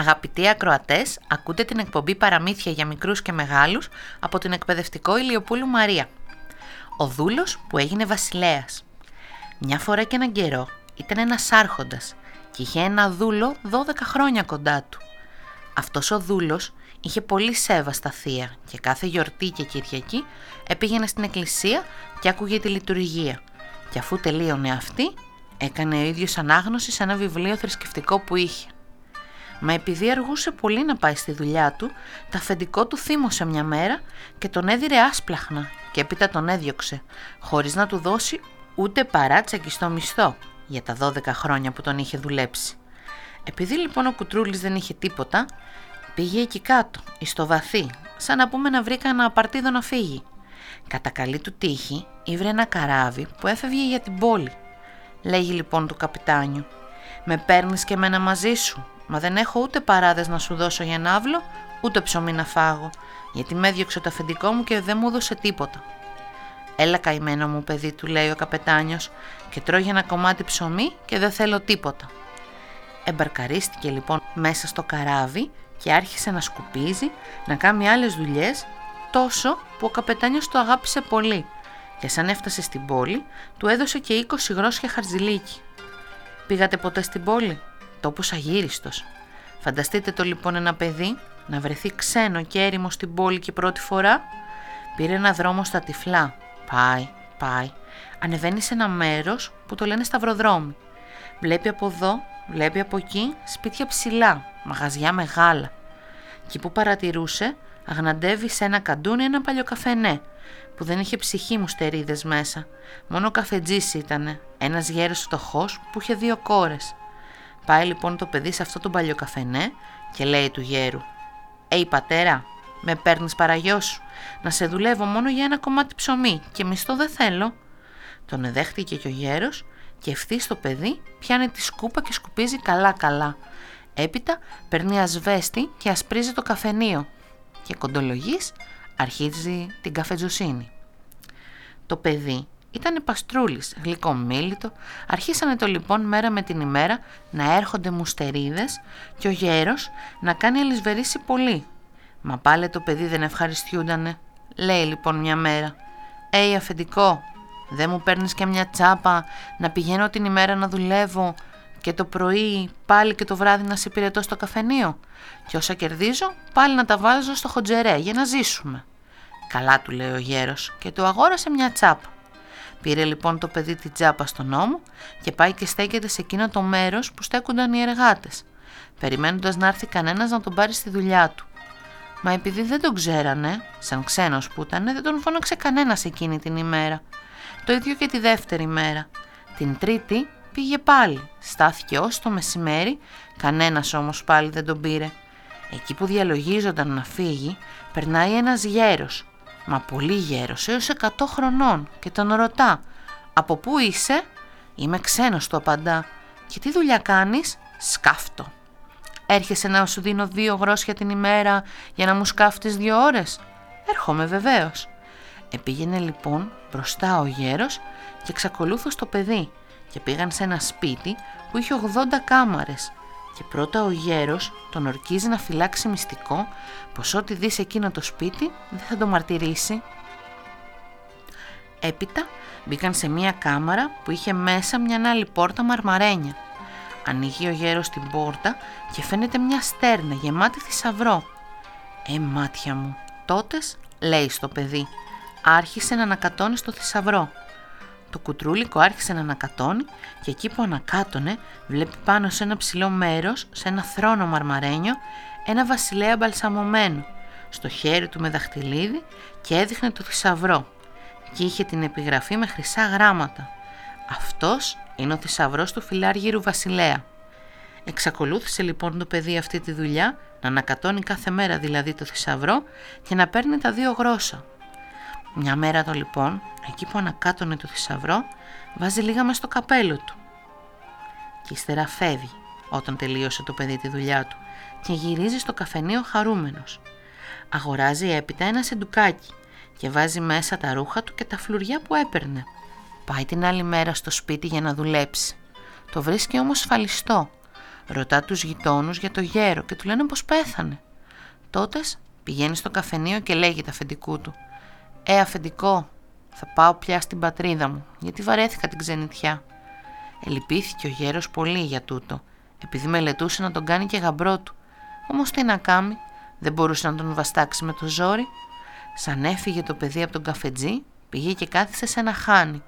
Αγαπητοί ακροατές, ακούτε την εκπομπή Παραμύθια για μικρούς και μεγάλους από την εκπαιδευτικό Ηλιοπούλου Μαρία. Ο δούλος που έγινε βασιλέας. Μια φορά και έναν καιρό ήταν ένας άρχοντας και είχε ένα δούλο 12 χρόνια κοντά του. Αυτός ο δούλος είχε πολύ σέβα στα θεία και κάθε γιορτή και Κυριακή έπηγαινε στην εκκλησία και άκουγε τη λειτουργία. Και αφού τελείωνε αυτή, έκανε ο ίδιος ανάγνωση σε ένα βιβλίο θρησκευτικό που είχε. Μα επειδή αργούσε πολύ να πάει στη δουλειά του, τα αφεντικό του θύμωσε μια μέρα και τον έδιρε άσπλαχνα και έπειτα τον έδιωξε, χωρίς να του δώσει ούτε παράτσακι στο μισθό για τα 12 χρόνια που τον είχε δουλέψει. Επειδή λοιπόν ο Κουτρούλης δεν είχε τίποτα, πήγε εκεί κάτω, εις το βαθύ, σαν να πούμε να βρει κανένα απαρτίδο να φύγει. Κατά καλή του τύχη, ήβρε ένα καράβι που έφευγε για την πόλη. Λέγει λοιπόν του καπιτάνιου «Με παίρνεις και μένα μαζί σου, Μα δεν έχω ούτε παράδες να σου δώσω για ναύλο, ούτε ψωμί να φάγω, γιατί με έδιωξε το αφεντικό μου και δεν μου έδωσε τίποτα. Έλα καημένο μου παιδί, του λέει ο καπετάνιος, και τρώγει ένα κομμάτι ψωμί και δεν θέλω τίποτα. Εμπαρκαρίστηκε λοιπόν μέσα στο καράβι και άρχισε να σκουπίζει, να κάνει άλλες δουλειές, τόσο που ο καπετάνιος το αγάπησε πολύ και σαν έφτασε στην πόλη, του έδωσε και 20 γρόσια χαρτζηλίκι. Πήγατε ποτέ στην πόλη, τόπος αγύριστος. Φανταστείτε το λοιπόν ένα παιδί να βρεθεί ξένο και έρημο στην πόλη και πρώτη φορά; Πήρε ένα δρόμο στα τυφλά. Πάει, πάει. Ανεβαίνει σε ένα μέρος που το λένε σταυροδρόμι. Βλέπει από εδώ, βλέπει από εκεί σπίτια ψηλά, μαγαζιά μεγάλα. Και που παρατηρούσε, αγναντεύει σε ένα καντούνι ένα παλιό καφενέ, που δεν είχε ψυχή μου στερίδες μέσα. Μόνο καφετζής ήτανε, ένας γέρος φτωχός που είχε δύο κόρες. Πάει λοιπόν το παιδί σε αυτό το παλιό καφενέ και λέει του γέρου «Ει πατέρα, με παίρνεις παραγιός σου, να σε δουλεύω μόνο για ένα κομμάτι ψωμί και μισθό δεν θέλω». Τον εδέχτηκε και ο γέρος και ευθύ το παιδί πιάνει τη σκούπα και σκουπίζει καλά καλά. Έπειτα παίρνει ασβέστη και ασπρίζει το καφενείο και κοντολογής αρχίζει την καφετζοσύνη. Το παιδί ήταν παστρούλης, γλυκομίλητο, αρχίσανε το λοιπόν μέρα με την ημέρα να έρχονται μουστερίδες και ο γέρος να κάνει αλυσβερίσει πολύ. Μα πάλι το παιδί δεν ευχαριστιούντανε. Λέει λοιπόν μια μέρα «Ει αφεντικό, δεν μου παίρνεις και μια τσάπα να πηγαίνω την ημέρα να δουλεύω και το πρωί πάλι και το βράδυ να σε υπηρετώ στο καφενείο και όσα κερδίζω πάλι να τα βάζω στο χοντζερέ για να ζήσουμε». Καλά του λέει ο γέρος και του αγόρασε μια τσάπα. Πήρε λοιπόν το παιδί την τσάπα στον νόμο και πάει και στέκεται σε εκείνο το μέρος που στέκονταν οι εργάτες, περιμένοντας να έρθει κανένας να τον πάρει στη δουλειά του. Μα επειδή δεν τον ξέρανε, σαν ξένος που ήταν, δεν τον φώναξε κανένας εκείνη την ημέρα. Το ίδιο και τη δεύτερη μέρα. Την τρίτη πήγε πάλι, στάθηκε ως το μεσημέρι, κανένας όμως πάλι δεν τον πήρε. Εκεί που διαλογίζονταν να φύγει, περνάει ένας γέρος μα πολύ γέρος, έως 100 χρονών και τον ρωτά «Από πού είσαι» «Είμαι ξένος» του απαντά «Και τι δουλειά κάνεις» «Σκάφτο» «Έρχεσαι να σου δίνω δύο γρόσια την ημέρα για να μου σκάφτεις δύο ώρες» «Έρχομαι βεβαίως» Επήγαινε λοιπόν μπροστά ο γέρος και εξακολούθως στο παιδί και πήγαν σε ένα σπίτι που είχε 80 κάμαρες και πρώτα ο γέρος τον ορκίζει να φυλάξει μυστικό πως ό,τι δεις σε εκείνο το σπίτι δεν θα το μαρτυρήσει. Έπειτα μπήκαν σε μία κάμαρα που είχε μέσα μια άλλη πόρτα μαρμαρένια. Ανοίγει ο γέρος την πόρτα και φαίνεται μια στέρνα γεμάτη θησαυρό. «Ε, μάτια μου, τότες», λέει στο παιδί, άρχισε να ανακατώνει στο θησαυρό. Το κουτρούλικο άρχισε να ανακατώνει και εκεί που ανακάτωνε βλέπει πάνω σε ένα ψηλό μέρος, σε ένα θρόνο μαρμαρένιο, ένα βασιλέα μπαλσαμωμένο, στο χέρι του με δαχτυλίδι και έδειχνε το θησαυρό και είχε την επιγραφή με χρυσά γράμματα. Αυτός είναι ο θησαυρός του φιλάργυρου βασιλέα. Εξακολούθησε λοιπόν το παιδί αυτή τη δουλειά να ανακατώνει κάθε μέρα δηλαδή το θησαυρό και να παίρνει τα δύο γρόσα. Μια μέρα το λοιπόν, εκεί που ανακάτωνε το θησαυρό, βάζει λίγα μες στο καπέλο του. Και ύστερα φεύγει. όταν τελείωσε το παιδί τη δουλειά του και γυρίζει στο καφενείο χαρούμενος. Αγοράζει έπειτα ένα σεντουκάκι και βάζει μέσα τα ρούχα του και τα φλουριά που έπαιρνε. Πάει την άλλη μέρα στο σπίτι για να δουλέψει. Το βρίσκει όμως σφαλιστό. Ρωτά τους γειτόνους για το γέρο και του λένε πως πέθανε. Τότες πηγαίνει στο καφενείο και λέγει τα αφεντικού του «Ε αφεντικό, θα πάω πια στην πατρίδα μου, γιατί βαρέθηκα την ξενιτιά». Ελυπήθηκε ο γέρος πολύ για τούτο, επειδή μελετούσε να τον κάνει και γαμπρό του. Όμως τι να κάνει, δεν μπορούσε να τον βαστάξει με το ζόρι. Σαν έφυγε το παιδί από τον καφετζή, πήγε και κάθισε σε ένα χάνι.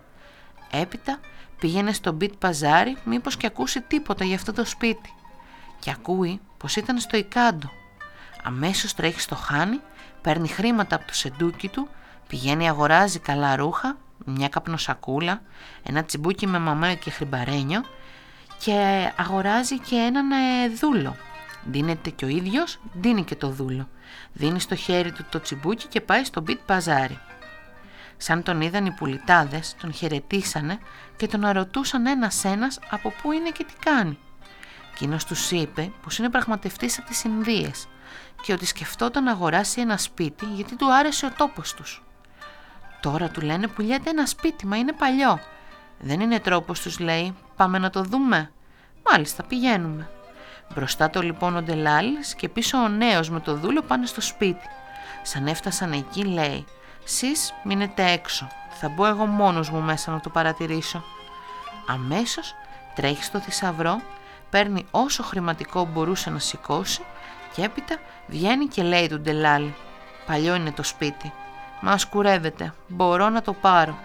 Έπειτα πήγαινε στο μπιτ παζάρι μήπως και ακούσει τίποτα για αυτό το σπίτι. Και ακούει πως ήταν στο Ικάντο. Αμέσως τρέχει στο χάνι, παίρνει χρήματα από το σεντούκι του, πηγαίνει αγοράζει καλά ρούχα, μια καπνοσακούλα, ένα τσιμπούκι με μαμέ και χρυμπαρένιο και αγοράζει και έναν ε, δούλο. Δίνεται και ο ίδιος, δίνει και το δούλο. Δίνει στο χέρι του το τσιμπούκι και πάει στο μπιτ παζάρι. Σαν τον είδαν οι πουλιτάδες, τον χαιρετήσανε και τον αρωτούσαν ένας-ένας από πού είναι και τι κάνει. Εκείνος τους είπε πως είναι πραγματευτής από τις Ινδίες και ότι σκεφτόταν να αγοράσει ένα σπίτι γιατί του άρεσε ο τόπος τους. Τώρα του λένε πουλιέται ένα σπίτι, μα είναι παλιό. Δεν είναι τρόπος τους λέει, πάμε να το δούμε. Μάλιστα πηγαίνουμε. Μπροστά το λοιπόν ο Ντελάλης και πίσω ο νέος με το δούλο πάνε στο σπίτι. Σαν έφτασαν εκεί λέει «Σεις μείνετε έξω, θα μπω εγώ μόνος μου μέσα να το παρατηρήσω». Αμέσως τρέχει στο θησαυρό, παίρνει όσο χρηματικό μπορούσε να σηκώσει και έπειτα βγαίνει και λέει του Ντελάλη «Παλιό είναι το σπίτι, μας κουρεύεται, μπορώ να το πάρω».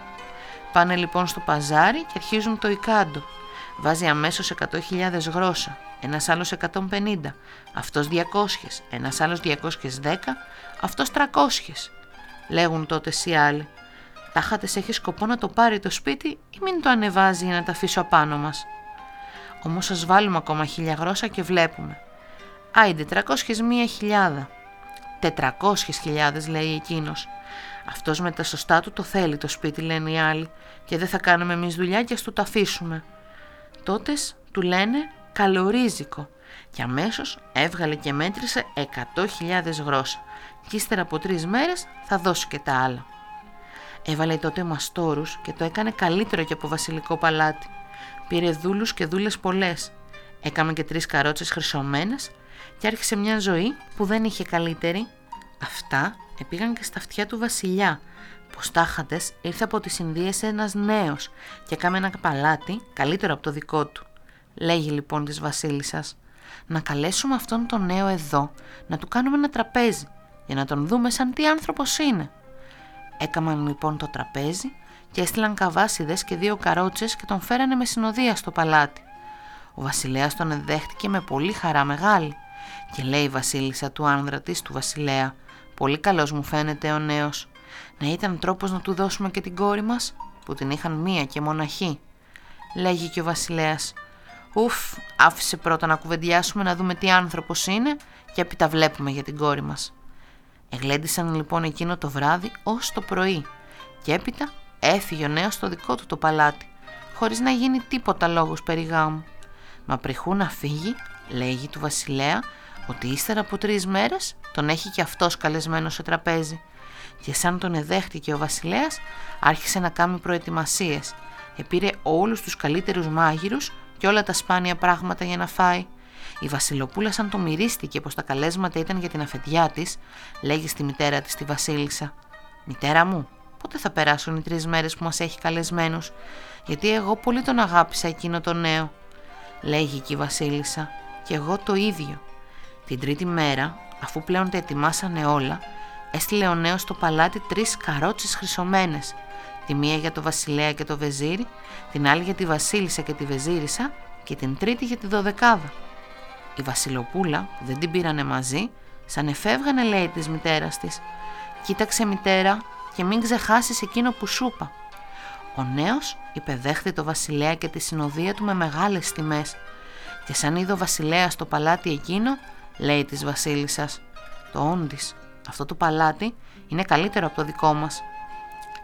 Πάνε λοιπόν στο παζάρι και αρχίζουν το Ικάντο. Βάζει αμέσως 100.000 γρόσα, ένας άλλος 150, αυτός 200, ένας άλλος 210, αυτός 300. Λέγουν τότε οι άλλοι. Τάχατες έχεις σκοπό να το πάρει το σπίτι ή μην το ανεβάζει για να τα αφήσω απάνω μας. Όμως ας βάλουμε ακόμα χίλια γρόσα και βλέπουμε. Άιντε, 300 μία χιλιάδα. 400 χιλιάδες λέει εκείνος. Αυτός με τα σωστά του το θέλει το σπίτι λένε οι άλλοι και δεν θα κάνουμε εμείς δουλειά και ας του τα αφήσουμε. Τότες του λένε καλορίζικο και αμέσως έβγαλε και μέτρησε 100.000 γρόσα και ύστερα από τρεις μέρες θα δώσει και τα άλλα. Έβαλε τότε μαστόρους και το έκανε καλύτερο και από βασιλικό παλάτι. Πήρε δούλους και δούλες πολλές. Έκαμε και τρεις καρότσες χρυσωμένες και άρχισε μια ζωή που δεν είχε καλύτερη. Αυτά επήγαν και στα αυτιά του βασιλιά. Πως τάχαντες ήρθε από τις Ινδίες ένας νέος και έκαμε ένα παλάτι καλύτερο από το δικό του. Λέγει λοιπόν της βασίλισσας «Να καλέσουμε αυτόν τον νέο εδώ, να του κάνουμε ένα τραπέζι για να τον δούμε σαν τι άνθρωπος είναι». Έκαναν λοιπόν το τραπέζι και έστειλαν καβάσιδες και δύο καρότσες και τον φέρανε με συνοδεία στο παλάτι. Ο βασιλέας τον ενδέχτηκε με πολύ χαρά μεγάλη και λέει η βασίλισσα του άνδρα της του βασιλέα «Πολύ καλός μου φαίνεται ο νέος. Να ήταν τρόπος να του δώσουμε και την κόρη μας που την είχαν μία και μοναχή». Λέγει και ο βασιλέας Ουφ, άφησε πρώτα να κουβεντιάσουμε να δούμε τι άνθρωπος είναι και έπειτα βλέπουμε για την κόρη μας. Εγλέντισαν λοιπόν εκείνο το βράδυ ως το πρωί και έπειτα έφυγε ο νέος στο δικό του το παλάτι χωρίς να γίνει τίποτα λόγος περί γάμου. Μα πριχού να φύγει, λέγει του βασιλέα ότι ύστερα από τρεις μέρες τον έχει και αυτός καλεσμένο σε τραπέζι και σαν τον εδέχτηκε ο βασιλέας άρχισε να κάνει προετοιμασίες. Επήρε όλους τους καλύτερους μάγειρους και όλα τα σπάνια πράγματα για να φάει. Η Βασιλοπούλα, σαν το μυρίστηκε πως τα καλέσματα ήταν για την αφεντιά της, λέγει στη μητέρα της τη Βασίλισσα: Μητέρα μου, πότε θα περάσουν οι τρεις μέρες που μας έχει καλεσμένου, γιατί εγώ πολύ τον αγάπησα εκείνο το νέο. Λέγει και η Βασίλισσα: Και εγώ το ίδιο. Την τρίτη μέρα, αφού πλέον τα ετοιμάσανε όλα, έστειλε ο νέος στο παλάτι τρεις καρότσες χρυσωμένες τη μία για το βασιλέα και το βεζίρι, την άλλη για τη βασίλισσα και τη βεζίρισα και την τρίτη για τη δωδεκάδα. Η βασιλοπούλα δεν την πήρανε μαζί, σαν εφεύγανε λέει της μητέρας της «Κοίταξε μητέρα και μην ξεχάσεις εκείνο που σου είπα». Ο νέος υπεδέχθη το βασιλέα και τη συνοδεία του με μεγάλες τιμές και σαν είδε ο βασιλέας το παλάτι εκείνο, λέει της βασίλισσας «Το όντις, αυτό το παλάτι είναι καλύτερο από το δικό μας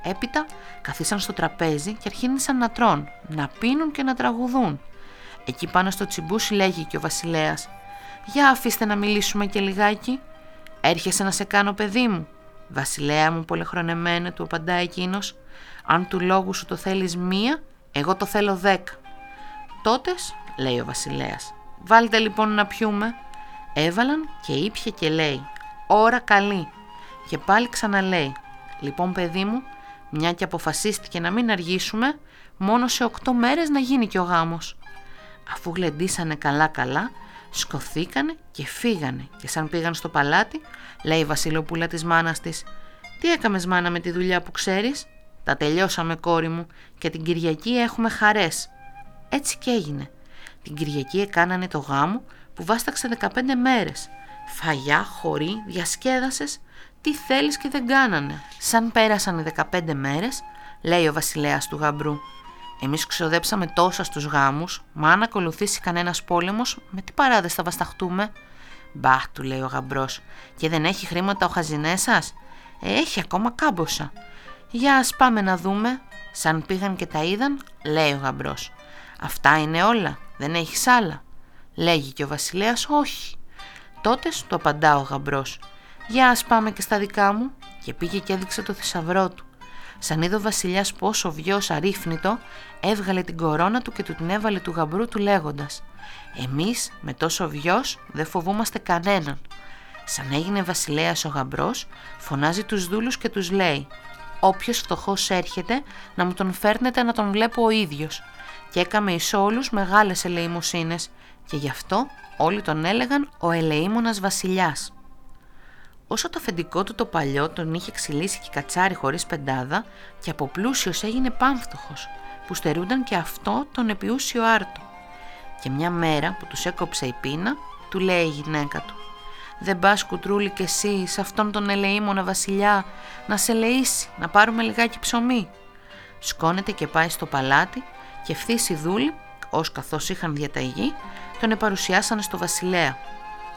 Έπειτα καθίσαν στο τραπέζι και αρχίνησαν να τρών, να πίνουν και να τραγουδούν. Εκεί πάνω στο τσιμπούσι λέγει και ο βασιλέας «Για αφήστε να μιλήσουμε και λιγάκι. Έρχεσαι να σε κάνω παιδί μου». «Βασιλέα μου πολεχρονεμένε» του απαντά εκείνος. «Αν του λόγου σου το θέλεις μία, εγώ το θέλω δέκα». «Τότες», λέει ο βασιλέας, «βάλτε λοιπόν να πιούμε». Έβαλαν και ήπια και λέει «Ώρα καλή» και πάλι ξαναλέει «Λοιπόν παιδί μου, μια και αποφασίστηκε να μην αργήσουμε, μόνο σε οκτώ μέρες να γίνει και ο γάμος». Αφού γλεντήσανε καλά-καλά, σκοθήκανε και φύγανε και σαν πήγαν στο παλάτι, λέει η βασιλοπούλα της μάνας της «Τι έκαμες μάνα με τη δουλειά που ξέρεις» «Τα τελειώσαμε κόρη μου και την Κυριακή έχουμε χαρές». Έτσι και έγινε. Την Κυριακή έκανανε το γάμο που βάσταξε 15 μέρες. Φαγιά, χωρί, διασκέδασες, τι θέλεις και δεν κάνανε. Σαν πέρασαν οι 15 μέρες, λέει ο βασιλέας του γαμπρού. Εμείς ξοδέψαμε τόσα στους γάμους, μα αν ακολουθήσει κανένας πόλεμος, με τι παράδες θα βασταχτούμε. Μπα, του λέει ο γαμπρός, και δεν έχει χρήματα ο χαζινές σας; Ε, έχει ακόμα κάμποσα. Για ας πάμε να δούμε. Σαν πήγαν και τα είδαν, λέει ο γαμπρός. Αυτά είναι όλα, δεν έχεις άλλα. Λέγει και ο βασιλέας όχι. Τότε του απαντά ο γαμπρός. Για ας πάμε και στα δικά μου και πήγε και έδειξε το θησαυρό του. Σαν είδε ο βασιλιάς πόσο βιός αρρύφνητο, έβγαλε την κορώνα του και του την έβαλε του γαμπρού του λέγοντας «Εμείς με τόσο βιός δεν φοβούμαστε κανέναν». Σαν έγινε βασιλέας ο γαμπρός, φωνάζει τους δούλους και τους λέει «Όποιος φτωχός έρχεται να μου τον φέρνετε να τον βλέπω ο ίδιος». Και έκαμε εις όλους μεγάλες ελεημοσύνες και γι' αυτό όλοι τον έλεγαν ο ελεήμονας βασιλιάς. Όσο το αφεντικό του το παλιό τον είχε ξυλίσει και κατσάρι χωρίς πεντάδα και από πλούσιος έγινε πάμφτωχος που στερούνταν και αυτό τον επιούσιο άρτο. Και μια μέρα που τους έκοψε η πείνα, του λέει η γυναίκα του «Δεν πας κουτρούλη κι εσύ σε αυτόν τον ελεήμονα βασιλιά να σε λεήσει, να πάρουμε λιγάκι ψωμί». Σκόνεται και πάει στο παλάτι και ευθύς οι δούλοι, ως καθώς είχαν διαταγή, τον επαρουσιάσανε στο βασιλέα.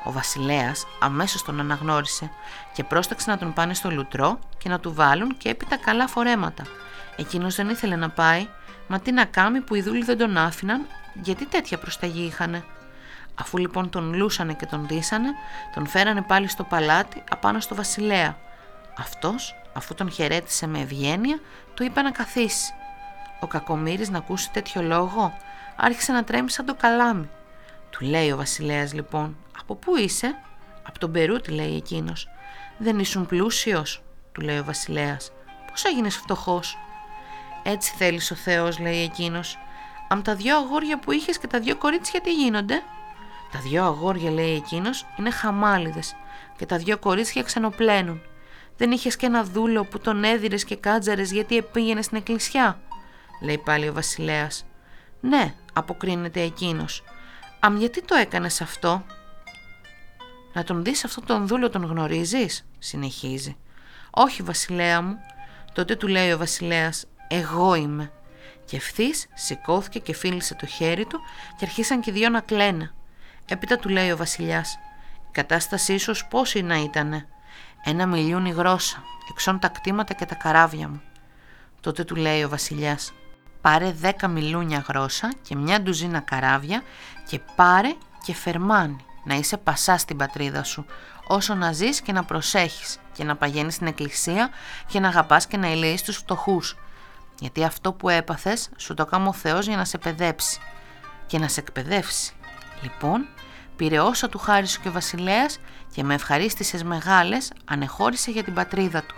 Ο βασιλέας αμέσως τον αναγνώρισε και πρόσταξε να τον πάνε στο λουτρό και να του βάλουν και έπειτα καλά φορέματα. Εκείνος δεν ήθελε να πάει, μα τι να κάνει που οι δούλοι δεν τον άφηναν, γιατί τέτοια προσταγή είχανε. Αφού λοιπόν τον λούσανε και τον δίσανε, τον φέρανε πάλι στο παλάτι απάνω στο βασιλέα. Αυτός, αφού τον χαιρέτησε με ευγένεια, του είπε να καθίσει. Ο κακομύρης να ακούσει τέτοιο λόγο, άρχισε να τρέμει σαν το καλάμι. Του λέει ο βασιλέας λοιπόν «Από πού είσαι» «Από τον Περούτη» λέει εκείνος. «Δεν ήσουν πλούσιος» του λέει ο βασιλέας. «Πώς έγινες φτωχός» «Έτσι θέλεις ο Θεός» λέει εκείνος. «Αν τα δυο αγόρια που είχες και τα δυο κορίτσια τι γίνονται» «Τα δυο αγόρια» λέει εκείνος «είναι χαμάλιδες και τα δυο κορίτσια ξενοπλένουν. Δεν είχες και ένα δούλο που τον έδιρες και κάτζαρες γιατί επήγαινε στην εκκλησιά» λέει πάλι ο βασιλέας. «Ναι» αποκρίνεται εκείνος. «Αμ γιατί το έκανες αυτό» «Να τον δεις αυτόν τον δούλο τον γνωρίζεις» συνεχίζει «Όχι βασιλέα μου» Τότε του λέει ο βασιλέας «Εγώ είμαι» Και ευθύς σηκώθηκε και φίλησε το χέρι του και αρχίσαν και οι δυο να κλαίνε. Έπειτα του λέει ο βασιλιάς «Η κατάστασή ίσως πόση να ήτανε» «Ένα μιλιούνι γρόσα, εξών τα κτήματα και τα καράβια μου». Τότε του λέει ο βασιλιάς «Πάρε δέκα μιλούνια γρόσα και μια ντουζίνα καράβια και πάρε και φερμάνει να είσαι πασά στην πατρίδα σου, όσο να ζεις και να προσέχεις και να παγαίνεις στην εκκλησία και να αγαπάς και να ελεείς τους φτωχούς. Γιατί αυτό που έπαθες σου το κάνει ο Θεός για να σε παιδέψει και να σε εκπαιδεύσει. Λοιπόν, πήρε όσα του χάρισε και ο βασιλέας και με ευχαρίστησες μεγάλες ανεχώρησε για την πατρίδα του.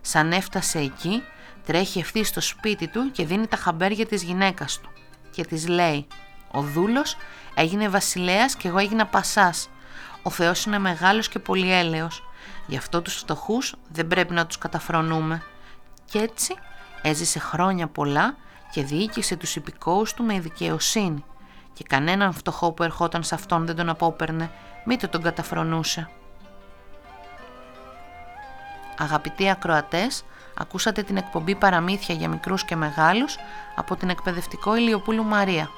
Σαν έφτασε εκεί, τρέχει ευθύς στο σπίτι του και δίνει τα χαμπέρια της γυναίκας του και της λέει «Ο δούλος έγινε βασιλέας και εγώ έγινα πασάς. Ο Θεός είναι μεγάλος και πολυέλεος. Γι' αυτό τους φτωχούς δεν πρέπει να τους καταφρονούμε. Κι έτσι έζησε χρόνια πολλά και διοίκησε τους υπηκόους του με δικαιοσύνη και κανέναν φτωχό που ερχόταν σε αυτόν δεν τον απόπαιρνε, μήτε τον καταφρονούσε. Αγαπητοί ακροατές, ακούσατε την εκπομπή «Παραμύθια για μικρούς και μεγάλους» από την εκπαιδευτικό Ηλιοπούλου Μαρία.